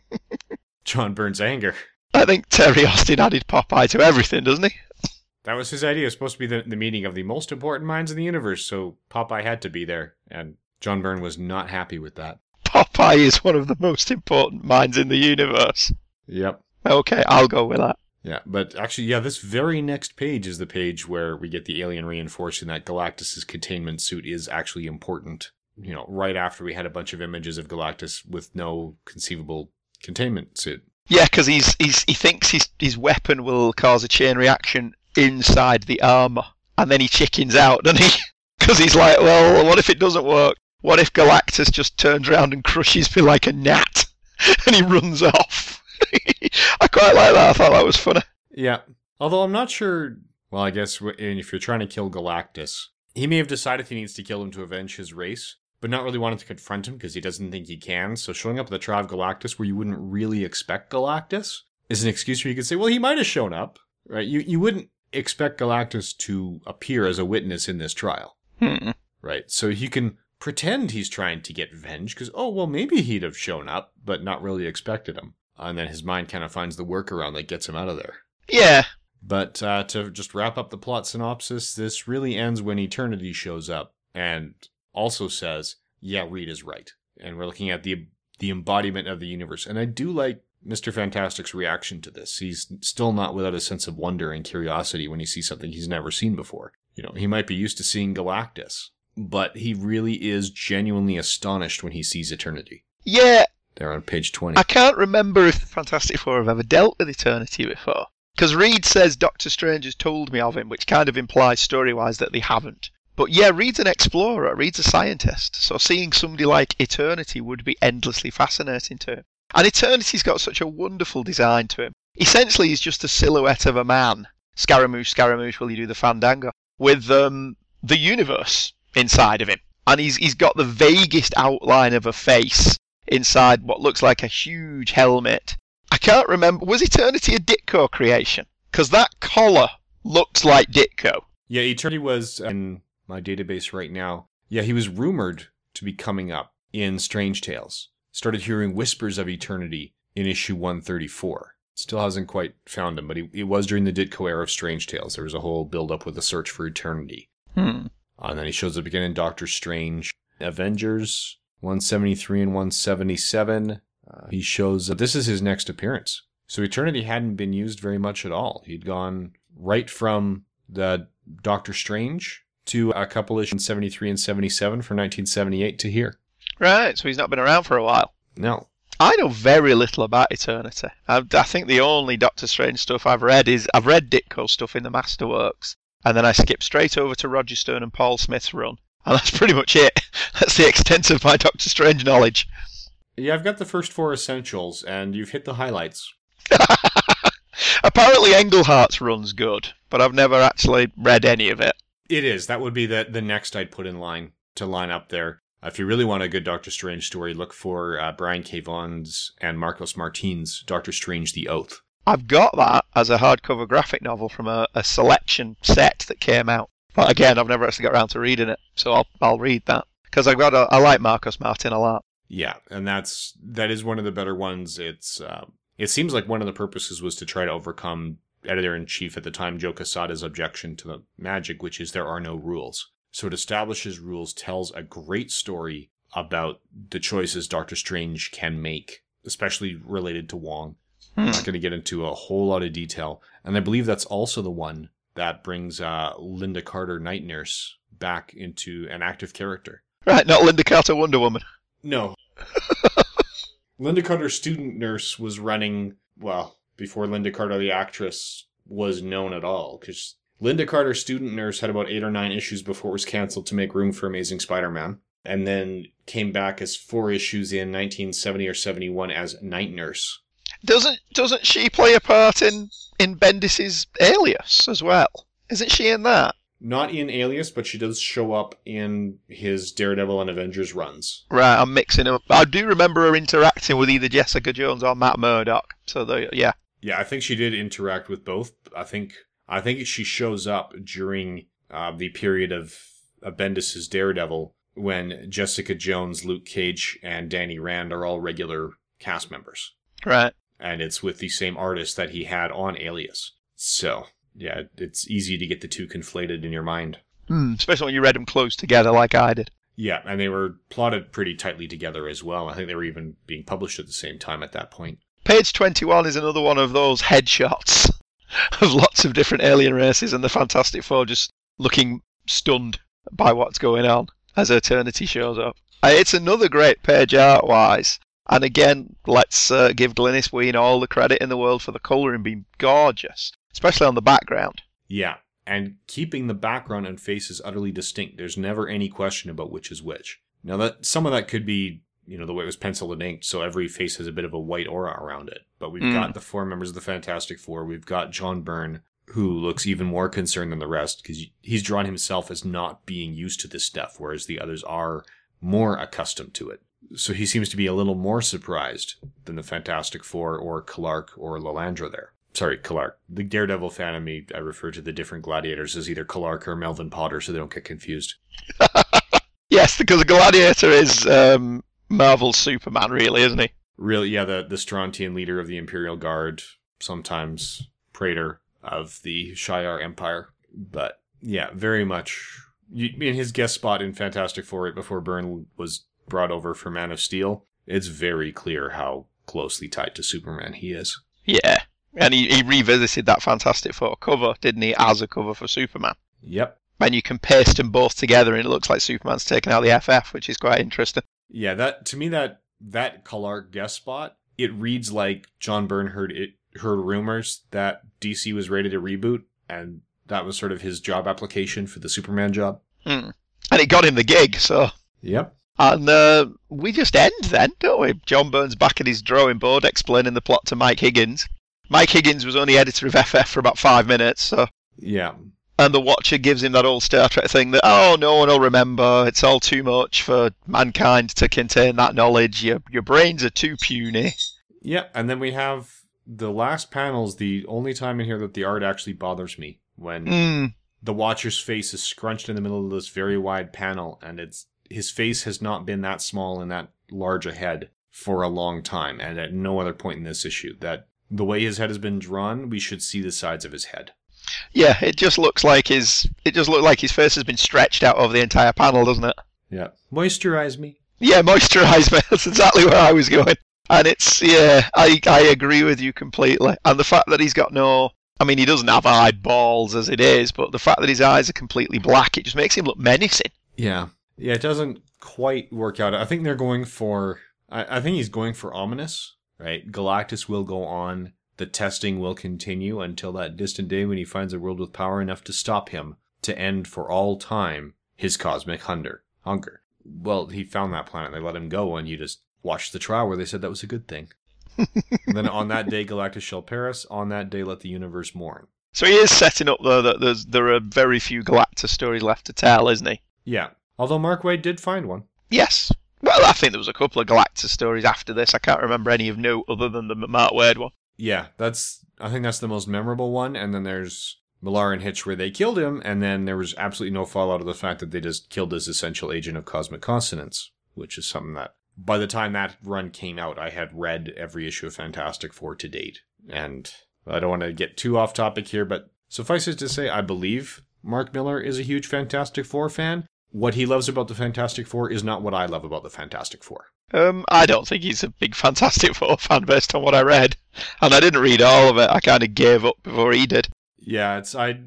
*laughs* John Byrne's anger. I think Terry Austin added Popeye to everything, doesn't he? That was his idea. It was supposed to be the, the meeting of the most important minds in the universe, so Popeye had to be there, and John Byrne was not happy with that. Popeye is one of the most important minds in the universe. Yep. Okay, I'll go with that. Yeah, but actually, yeah, this very next page is the page where we get the alien reinforcing that Galactus's containment suit is actually important. You know, right after we had a bunch of images of Galactus with no conceivable containment suit. Yeah, because he's, he's he thinks his his weapon will cause a chain reaction inside the armor, and then he chickens out, doesn't he? *laughs* Because he's like, well, what if it doesn't work? What if Galactus just turns around and crushes me like a gnat, *laughs* and he runs off? *laughs* I quite like that. I thought that was funny. Yeah. Although I'm not sure. Well, I guess if you're trying to kill Galactus, he may have decided he needs to kill him to avenge his race, but not really wanting to confront him because he doesn't think he can. So showing up at the trial of Galactus where you wouldn't really expect Galactus is an excuse where you could say, well, he might have shown up, right? You you wouldn't expect Galactus to appear as a witness in this trial, Hmm. right? So he can pretend he's trying to get revenge because oh well maybe he'd have shown up, but not really expected him, and then his mind kind of finds the workaround that gets him out of there. Yeah. But uh, to just wrap up the plot synopsis, this really ends when Eternity shows up and also says, "Yeah, Reed is right," and we're looking at the the embodiment of the universe. And I do like Mister Fantastic's reaction to this. He's still not without a sense of wonder and curiosity when he sees something he's never seen before. You know, he might be used to seeing Galactus, but he really is genuinely astonished when he sees Eternity. Yeah, There on page twenty. I can't remember if the Fantastic Four have ever dealt with Eternity before. Because Reed says Doctor Strange has told me of him, which kind of implies story wise that they haven't. But yeah, Reed's an explorer, Reed's a scientist, so seeing somebody like Eternity would be endlessly fascinating to him. And Eternity's got such a wonderful design to him. Essentially, he's just a silhouette of a man. Scaramouche, Scaramouche, will you do the fandango? With um, the universe inside of him. And he's, he's got the vaguest outline of a face inside what looks like a huge helmet. I can't remember. Was Eternity a Ditko creation? Because that collar looks like Ditko. Yeah, Eternity was in my database right now. Yeah, he was rumored to be coming up in Strange Tales. Started hearing whispers of Eternity in issue 134. Still hasn't quite found him, but he, it was during the Ditko era of Strange Tales. There was a whole build up with the search for Eternity. Hmm. Uh, and then he shows up again in Doctor Strange. Avengers 173 and 177. Uh, he shows up. This is his next appearance. So Eternity hadn't been used very much at all. He'd gone right from the Doctor Strange to a couple issues in 73 and 77 from 1978 to here. Right, so he's not been around for a while. No. I know very little about Eternity. I, I think the only Doctor Strange stuff I've read is I've read Ditko stuff in the Masterworks, and then I skipped straight over to Roger Stern and Paul Smith's run, and *laughs* that's pretty much it. *laughs* That's the extent of my Doctor Strange knowledge. Yeah, I've got the first four essentials, and you've hit the highlights. *laughs* Apparently, Englehart's run's good, but I've never actually read any of it. It is. That would be the, the next I'd put in line to line up there. Uh, if you really want a good Doctor Strange story, look for uh, Brian K. Vaughan's and Marcos Martin's Doctor Strange The Oath. I've got that as a hardcover graphic novel from a, a selection set that came out. But again, I've never actually got around to reading it, so I'll I'll read that because I've got a, I like Marcos Martin a lot. Yeah, and that's that is one of the better ones. It's uh, it seems like one of the purposes was to try to overcome editor in chief at the time Joe Quesada's objection to the magic, which is there are no rules. So it establishes rules, tells a great story about the choices Doctor Strange can make, especially related to Wong. I'm not going to get into a whole lot of detail, and I believe that's also the one that brings uh, Linda Carter, Night Nurse, back into an active character. Right, not Lynda Carter Wonder Woman. No. *laughs* Linda Carter, student nurse, was running, well, before Lynda Carter, the actress, was known at all. Because Linda Carter, student nurse, had about eight or nine issues before it was canceled to make room for Amazing Spider Man. And then came back as four issues in 1970 or 71 as Night Nurse. Doesn't doesn't she play a part in in Bendis's Alias as well? Isn't she in that? Not in Alias, but she does show up in his Daredevil and Avengers runs. Right, I'm mixing them up. I do remember her interacting with either Jessica Jones or Matt Murdock. So the yeah, Yeah, I think she did interact with both. I think I think she shows up during uh, the period of, of Bendis's Daredevil when Jessica Jones, Luke Cage, and Danny Rand are all regular cast members, right. and it's with the same artist that he had on Alias. So yeah, it's easy to get the two conflated in your mind. Hmm, especially when you read them close together, like I did. Yeah, and they were plotted pretty tightly together as well. I think they were even being published at the same time at that point. Page 21 is another one of those headshots *laughs* of lots of different alien races and the Fantastic Four just looking stunned by what's going on as Eternity shows up. Uh, It's another great page art wise. And again, let's uh, give Glynis Wein all the credit in the world for the colouring being gorgeous, especially on the background. Yeah, and keeping the background and faces utterly distinct. There's never any question about which is which. Now that some of that could be, you know, the way it was penciled and inked, so every face has a bit of a white aura around it. But we've Mm. got the four members of the Fantastic Four. We've got John Byrne, who looks even more concerned than the rest because he's drawn himself as not being used to this stuff, whereas the others are more accustomed to it. So he seems to be a little more surprised than the Fantastic Four or Clark or Lilandra there. Sorry, Clark. The Daredevil fan of me, I refer to the different gladiators as either Clark or Melvin Potter so they don't get confused. *laughs* Yes, because the Gladiator is um, Marvel's Superman, really, isn't he? Really, yeah, the, the Strontian leader of the Imperial Guard, sometimes praetor of the Shi'ar Empire. But yeah, very much. In his guest spot in Fantastic Four right before Byrne was brought over for Man of Steel, it's very clear how closely tied to Superman he is. Yeah. And he, he revisited that Fantastic Four cover, didn't he, as a cover for Superman? Yep. And you can paste them both together and it looks like Superman's taken out the FF, which is quite interesting. Yeah, that to me that that Clark guest spot, it reads like John Byrne heard it heard rumors that DC was ready to reboot, and that was sort of his job application for the Superman job. Hmm. And it got him the gig, so. Yep. And uh, we just end then, don't we? John Byrne's back at his drawing board explaining the plot to Mike Higgins. Mike Higgins was only editor of FF for about five minutes, so. Yeah. And the Watcher gives him that old Star Trek thing that, oh, no one will remember. It's all too much for mankind to contain that knowledge. Your, your brains are too puny. Yeah, and then we have the last panels, the only time in here that the art actually bothers me when Hmm. the Watcher's face is scrunched in the middle of this very wide panel, and it's his face has not been that small and that large a head for a long time, and at no other point in this issue. That the way his head has been drawn, we should see the sides of his head. Yeah, it just looks like his it just looks like his face has been stretched out over the entire panel, doesn't it? Yeah. Moisturize me. Yeah, *laughs* moisturise me. That's exactly where I was going. And it's yeah, I I agree with you completely. And the fact that he's got no I mean he doesn't have eyeballs as it is, but the fact that his eyes are completely black, it just makes him look menacing. Yeah. Yeah, it doesn't quite work out. I think they're going for. I, I think he's going for ominous, right? Galactus will go on. The testing will continue until that distant day when he finds a world with power enough to stop him, to end for all time his cosmic hunger. Hunger. Well, he found that planet. They let him go, and you just watched the trial where they said that was a good thing. And *laughs* then on that day, Galactus shall perish. On that day, let the universe mourn. So he is setting up though that there's there are very few Galactus stories left to tell, isn't he? Yeah. Although Mark Waid did find one. Yes. Well, I think there was a couple of Galactus stories after this. I can't remember any of note other than the Mark Waid one. Yeah, that's I think that's the most memorable one. And then there's Millar and Hitch where they killed him, and then there was absolutely no fallout of the fact that they just killed this essential agent of cosmic consonance, which is something that by the time that run came out, I had read every issue of Fantastic Four to date. And I don't want to get too off topic here, but suffice it to say, I believe Mark Millar is a huge Fantastic Four fan. What he loves about the Fantastic Four is not what I love about the Fantastic Four. Um, I don't think he's a big *laughs* Fantastic Four fan based on what I read, and I didn't read all of it. I kind of gave up before he did. Yeah, it's I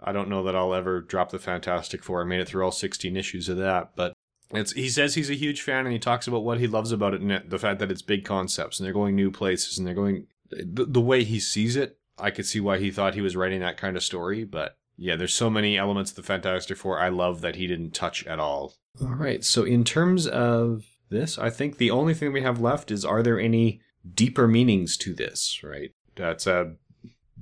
I don't know that I'll ever drop the Fantastic Four. I made it through all 16 issues of that, but it's he says he's a huge fan and he talks about what he loves about it and the fact that it's big concepts and they're going new places and they're going the, the way he sees it. I could see why he thought he was writing that kind of story, but yeah, there's so many elements of the Fantastic Four I love that he didn't touch at all. All right, so in terms of this, I think the only thing we have left is are there any deeper meanings to this, right? That's a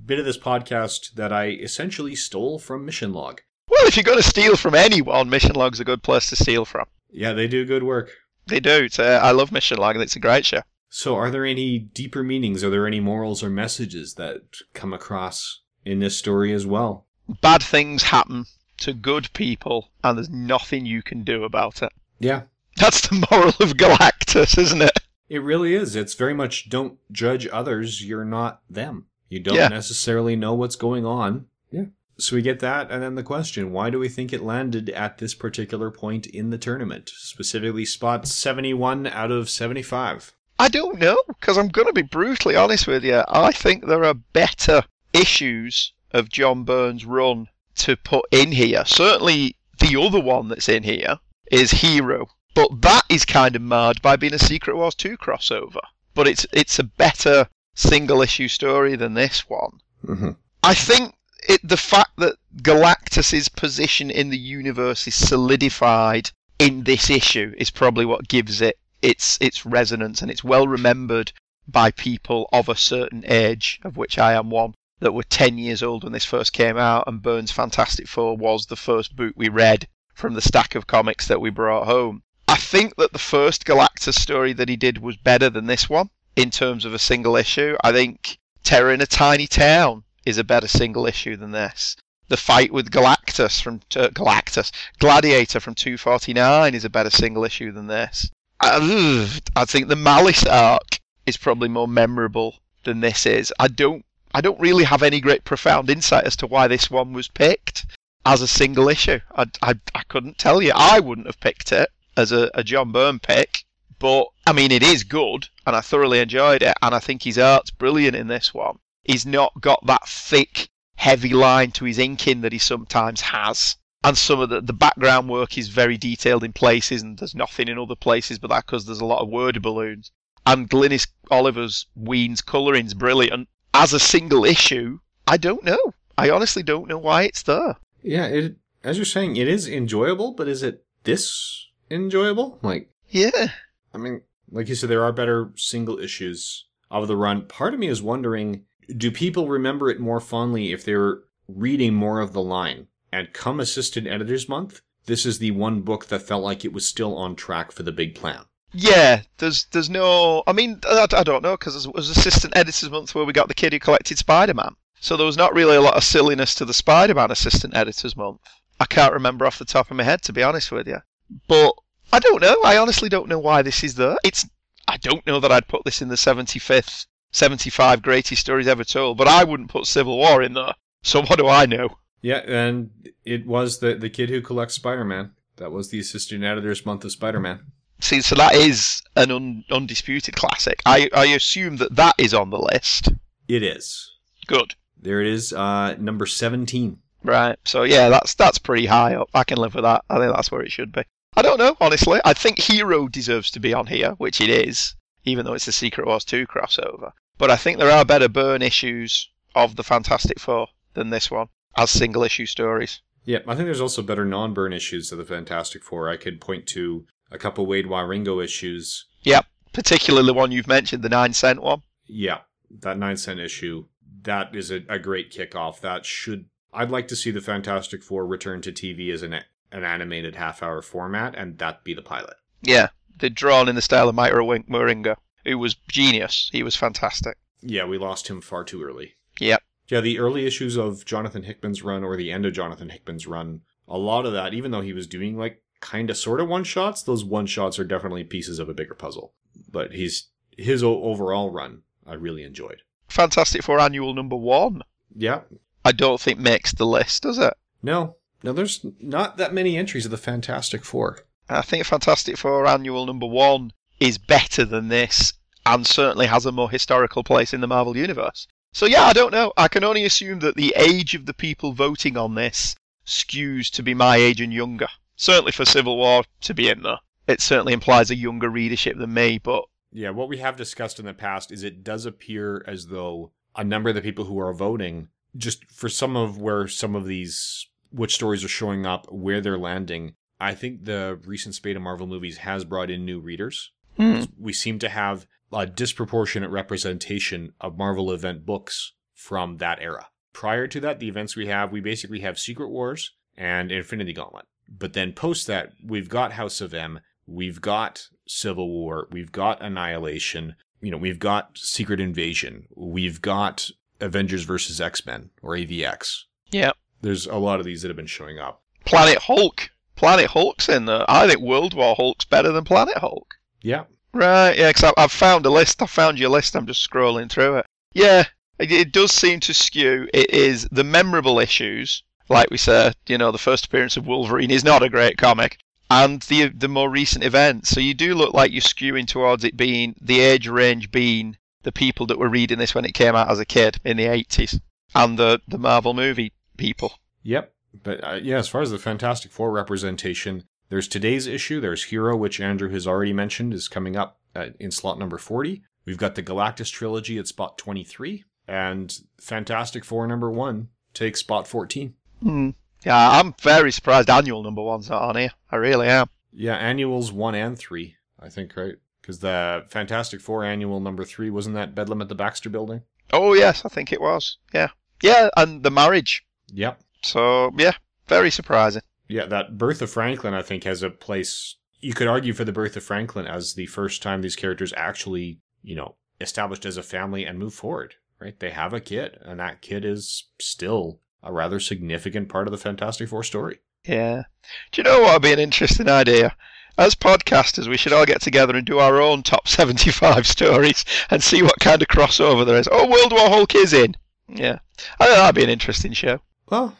bit of this podcast that I essentially stole from Mission Log. Well, if you're going to steal from anyone, Mission Log's a good place to steal from. Yeah, they do good work. They do. It's, uh, I love Mission Log, and it's a great show. So, are there any deeper meanings? Are there any morals or messages that come across in this story as well? Bad things happen to good people, and there's nothing you can do about it. Yeah, That's the moral of Galactus, isn't it? it really is. It's very much don't judge others. You're not them. You don't Yeah. necessarily know what's going on. Yeah. So we get that, and then the question: Why do we think it landed at this particular point in the tournament, specifically spot seventy-one out of seventy-five? I don't know, because I'm going to be brutally honest with you. I think there are better issues of John Byrne's run to put in here. Certainly, the other one that's in here is Hero, but that is kind of marred by being a Secret Wars 2 crossover. But it's it's a better single issue story than this one. Mhm. I think it the fact that Galactus's position in the universe is solidified in this issue is probably what gives it its its resonance and it's well remembered by people of a certain age, of which I am one, that were 10 years old when this first came out, and Byrne's Fantastic Four was the first book we read from the stack of comics that we brought home. I think that the first Galactus story that he did was better than this one in terms of a single issue. I think Terror in a Tiny Town is a better single issue than this. The fight with Galactus from uh, Galactus, Gladiator from 249 is a better single issue than this. I, I think the Malice arc is probably more memorable than this is. I don't I don't really have any great profound insight as to why this one was picked as a single issue. I, I, I couldn't tell you. I wouldn't have picked it as a, a John Byrne pick, but I mean, it is good, and I thoroughly enjoyed it, and I think his art's brilliant in this one. He's not got that thick, heavy line to his inking that he sometimes has. And some of the, the background work is very detailed in places, and there's nothing in other places, but that's because there's a lot of word balloons. And Glynis Oliver's Wein's colouring's brilliant. As a single issue, I don't know. I honestly don't know why it's there. Yeah, it as you're saying, it is enjoyable, but is it this enjoyable? Like, Yeah. I mean, like you said, there are better single issues of the run. Part of me is wondering, do people remember it more fondly if they're reading more of the line? And come Assistant Editors Month, this is the one book that felt like it was still on track for the big plan. Yeah, there's there's no. I mean, I, I don't know because it was Assistant Editors Month where we got the kid who collected Spider Man. So there was not really a lot of silliness to the Spider Man Assistant Editors Month. I can't remember off the top of my head, to be honest with you. But I don't know. I honestly don't know why this is there. It's. I don't know that I'd put this in the 75th, 75 greatest stories ever told, but I wouldn't put Civil War in there. So what do I know? Yeah, and it was the the kid who collects Spider Man. That was the Assistant Editors Month of Spider Man. See, so that is an un, undisputed classic. I, I assume that that is on the list. It is. Good. There it is, uh, number 17. Right. So yeah, that's that's pretty high up. I can live with that. I think that's where it should be. I don't know, honestly. I think Hero deserves to be on here, which it is, even though it's a Secret Wars 2 crossover. But I think there are better Byrne issues of the Fantastic Four than this one as single issue stories. Yeah, I think there's also better non Byrne issues of the Fantastic Four. I could point to a couple Waid Wieringo issues. Yep. Particularly the one you've mentioned, the nine cent one. Yeah, that 9 cent issue. That is a, a great kickoff. That should. I'd like to see the Fantastic Four return to TV as an, an animated half hour format, and that be the pilot. Yeah. They're drawn in the style of Mike Moring- Moringa, who was genius. He was fantastic. Yeah, we lost him far too early. Yep. Yeah, the early issues of Jonathan Hickman's run or the end of Jonathan Hickman's run, a lot of that, even though he was doing like kind of sort of one shots, those one shots are definitely pieces of a bigger puzzle. But he's his overall run, I really enjoyed. Fantastic Four Annual Number One. Yeah, I don't think makes the list, does it? no, no, there's not that many entries of the Fantastic Four. I think Fantastic Four Annual Number One is better than this, and certainly has a more historical place in the Marvel Universe. So yeah, I don't know. I can only assume that the age of the people voting on this skews to be my age and younger. Certainly for Civil War to be in there, it certainly implies a younger readership than me. But Yeah, what we have discussed in the past is it does appear as though a number of the people who are voting, just for some of where some of these which stories are showing up, where they're landing, I think the recent spate of Marvel movies has brought in new readers. Hmm. We seem to have a disproportionate representation of Marvel event books from that era. Prior to that, the events we have, we basically have Secret Wars and Infinity Gauntlet. But then post that, we've got House of M, we've got Civil War, we've got Annihilation, you know, we've got Secret Invasion, we've got Avengers versus X Men or AVX. yeah, There's a lot of these that have been showing up. Planet Hulk. Planet Hulk's in there. I think World War Hulk's better than Planet Hulk. Yeah, Right, yeah, because I've found a list. I found your list. I'm just scrolling through it. Yeah, it, it does seem to skew. It is the memorable issues, like we said. You know, the first appearance of Wolverine is not a great comic, and the the more recent events. So you do look like you're skewing towards it being the age range being the people that were reading this when it came out as a kid in the 80s, and the the Marvel movie people. Yep. But uh, yeah, as far as the Fantastic Four representation, there's today's issue. There's Hero, which Andrew has already mentioned, is coming up uh, in slot number 40. We've got the Galactus trilogy at spot 23, and Fantastic Four number one takes spot 14. Hmm. Yeah, I'm very surprised annual number one's not on here. I really am. Yeah, annuals one and three, I think, right? Because the Fantastic Four annual number three wasn't that Bedlam at the Baxter Building? Oh yes, I think it was. Yeah, yeah, and the marriage. Yep. So yeah, very surprising. Yeah, that Birth of Franklin, I think, has a place. You could argue for the Birth of Franklin as the first time these characters actually, you know, established as a family and move forward, right? They have a kid, and that kid is still a rather significant part of the Fantastic Four story. Yeah. Do you know what would be an interesting idea? As podcasters, we should all get together and do our own top *laughs* 75 stories and see what kind of crossover there is. Oh, World War Hulk is in. Yeah. I think that'd be an interesting show. Well,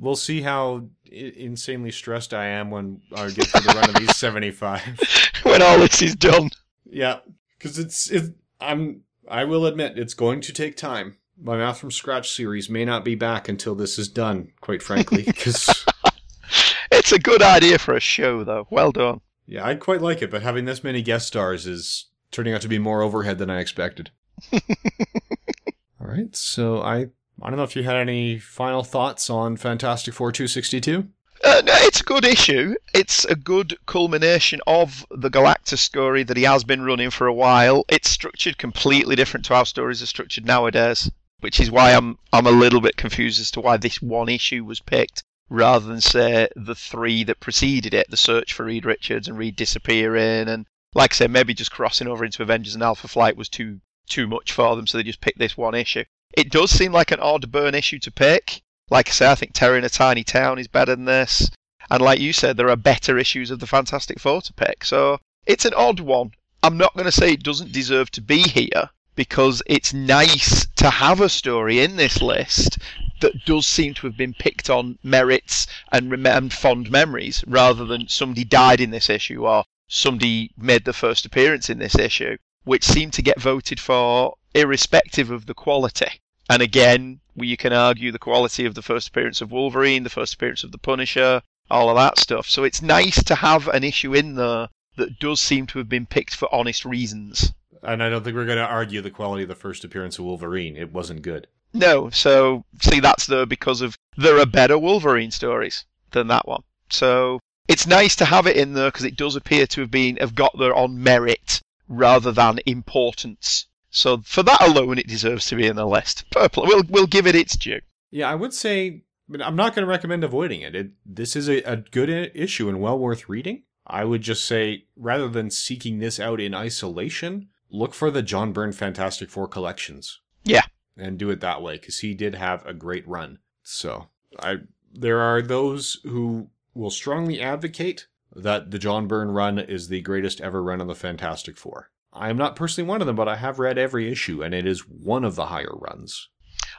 we'll see how insanely stressed I am when I get to the run of these 75. *laughs* when all this is done. Yeah, because it's it. I'm. I will admit it's going to take time. My Math from Scratch series may not be back until this is done. Quite frankly, *laughs* because *laughs* It's a good idea for a show, though. Well done. yeah, I quite like it, but having this many guest stars is turning out to be more overhead than I expected. *laughs* All right, so I I don't know if you had any final thoughts on Fantastic Four two sixty two. Uh, no, it's a good issue. It's a good culmination of the Galactus story that he has been running for a while. It's structured completely different to how stories are structured nowadays, which is why I'm I'm a little bit confused as to why this one issue was picked rather than say the three that preceded it, the search for Reed Richards and Reed disappearing, and like I said, maybe just crossing over into Avengers and Alpha Flight was too too much for them, so they just picked this one issue. It does seem like an odd Byrne issue to pick. Like I say, I think Terror in a Tiny Town is better than this. And like you said, there are better issues of the Fantastic Four to pick. So it's an odd one. I'm not going to say it doesn't deserve to be here because it's nice to have a story in this list that does seem to have been picked on merits and, rem- and fond memories rather than somebody died in this issue or somebody made the first appearance in this issue, which seem to get voted for irrespective of the quality. And again, you can argue the quality of the first appearance of Wolverine, the first appearance of the Punisher, all of that stuff. So it's nice to have an issue in there that does seem to have been picked for honest reasons. And I don't think we're going to argue the quality of the first appearance of Wolverine. It wasn't good. No, so see that's there because of there are better Wolverine stories than that one. So it's nice to have it in there because it does appear to have been have got there on merit rather than importance. So for that alone, it deserves to be in the list. Purple, we'll we'll give it its due. Yeah, I would say I mean, I'm not going to recommend avoiding it. it this is a, a good issue and well worth reading. I would just say rather than seeking this out in isolation, look for the John Byrne Fantastic Four collections. Yeah. And do it that way because he did have a great run. So I there are those who will strongly advocate that the John Byrne run is the greatest ever run on the Fantastic Four. I am not personally one of them, but I have read every issue, and it is one of the higher runs.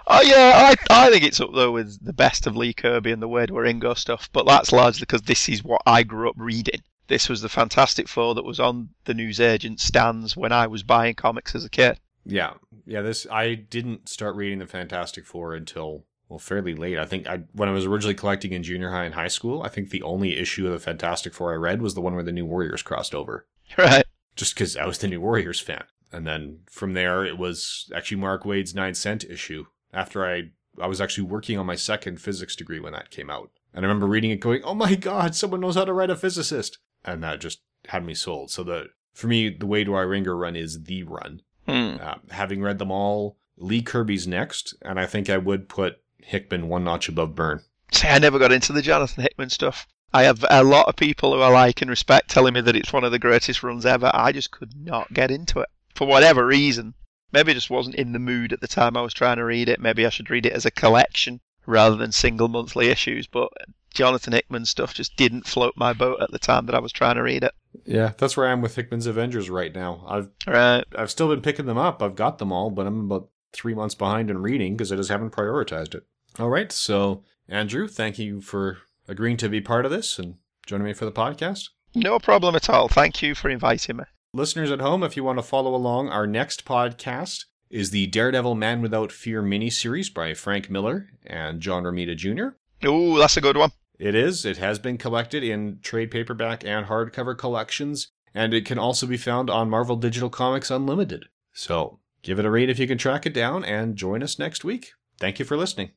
Oh yeah, I I think it's up there with the best of Lee Kirby and the Waid Wieringo stuff, but that's largely because this is what I grew up reading. This was the Fantastic Four that was on the newsagent stands when I was buying comics as a kid. Yeah, yeah. This I didn't start reading the Fantastic Four until well, fairly late. I think I when I was originally collecting in junior high and high school. I think the only issue of the Fantastic Four I read was the one where the New Warriors crossed over, *laughs* Right. just because I was the New Warriors fan. And then from there, it was actually Mark Waid's nine cent issue. After I I was actually working on my second physics degree when that came out, and I remember reading it, going, "Oh my god, someone knows how to write a physicist," and that just had me sold. So the for me, the Waid Wieringo run is the run. Hmm. Uh, having read them all, Lee Kirby's next, and I think I would put Hickman one notch above Byrne. See, I never got into the Jonathan Hickman stuff. I have a lot of people who I like and respect telling me that it's one of the greatest runs ever. I just could not get into it for whatever reason. Maybe I just wasn't in the mood at the time I was trying to read it. Maybe I should read it as a collection rather than single monthly issues. But Jonathan Hickman stuff just didn't float my boat at the time that I was trying to read it. Yeah, that's where I am with Hickman's Avengers right now. I've Right. I've still been picking them up. I've got them all, but I'm about three months behind in reading because I just haven't prioritized it. All right, so Andrew, thank you for agreeing to be part of this, and joining me for the podcast. No problem at all. Thank you for inviting me. Listeners at home, if you want to follow along, our next podcast is the Daredevil Man Without Fear miniseries by Frank Miller and John Romita Jr. Ooh, that's a good one. It is. It has been collected in trade paperback and hardcover collections, and it can also be found on Marvel Digital Comics Unlimited. So give it a read if you can track it down, and join us next week. Thank you for listening.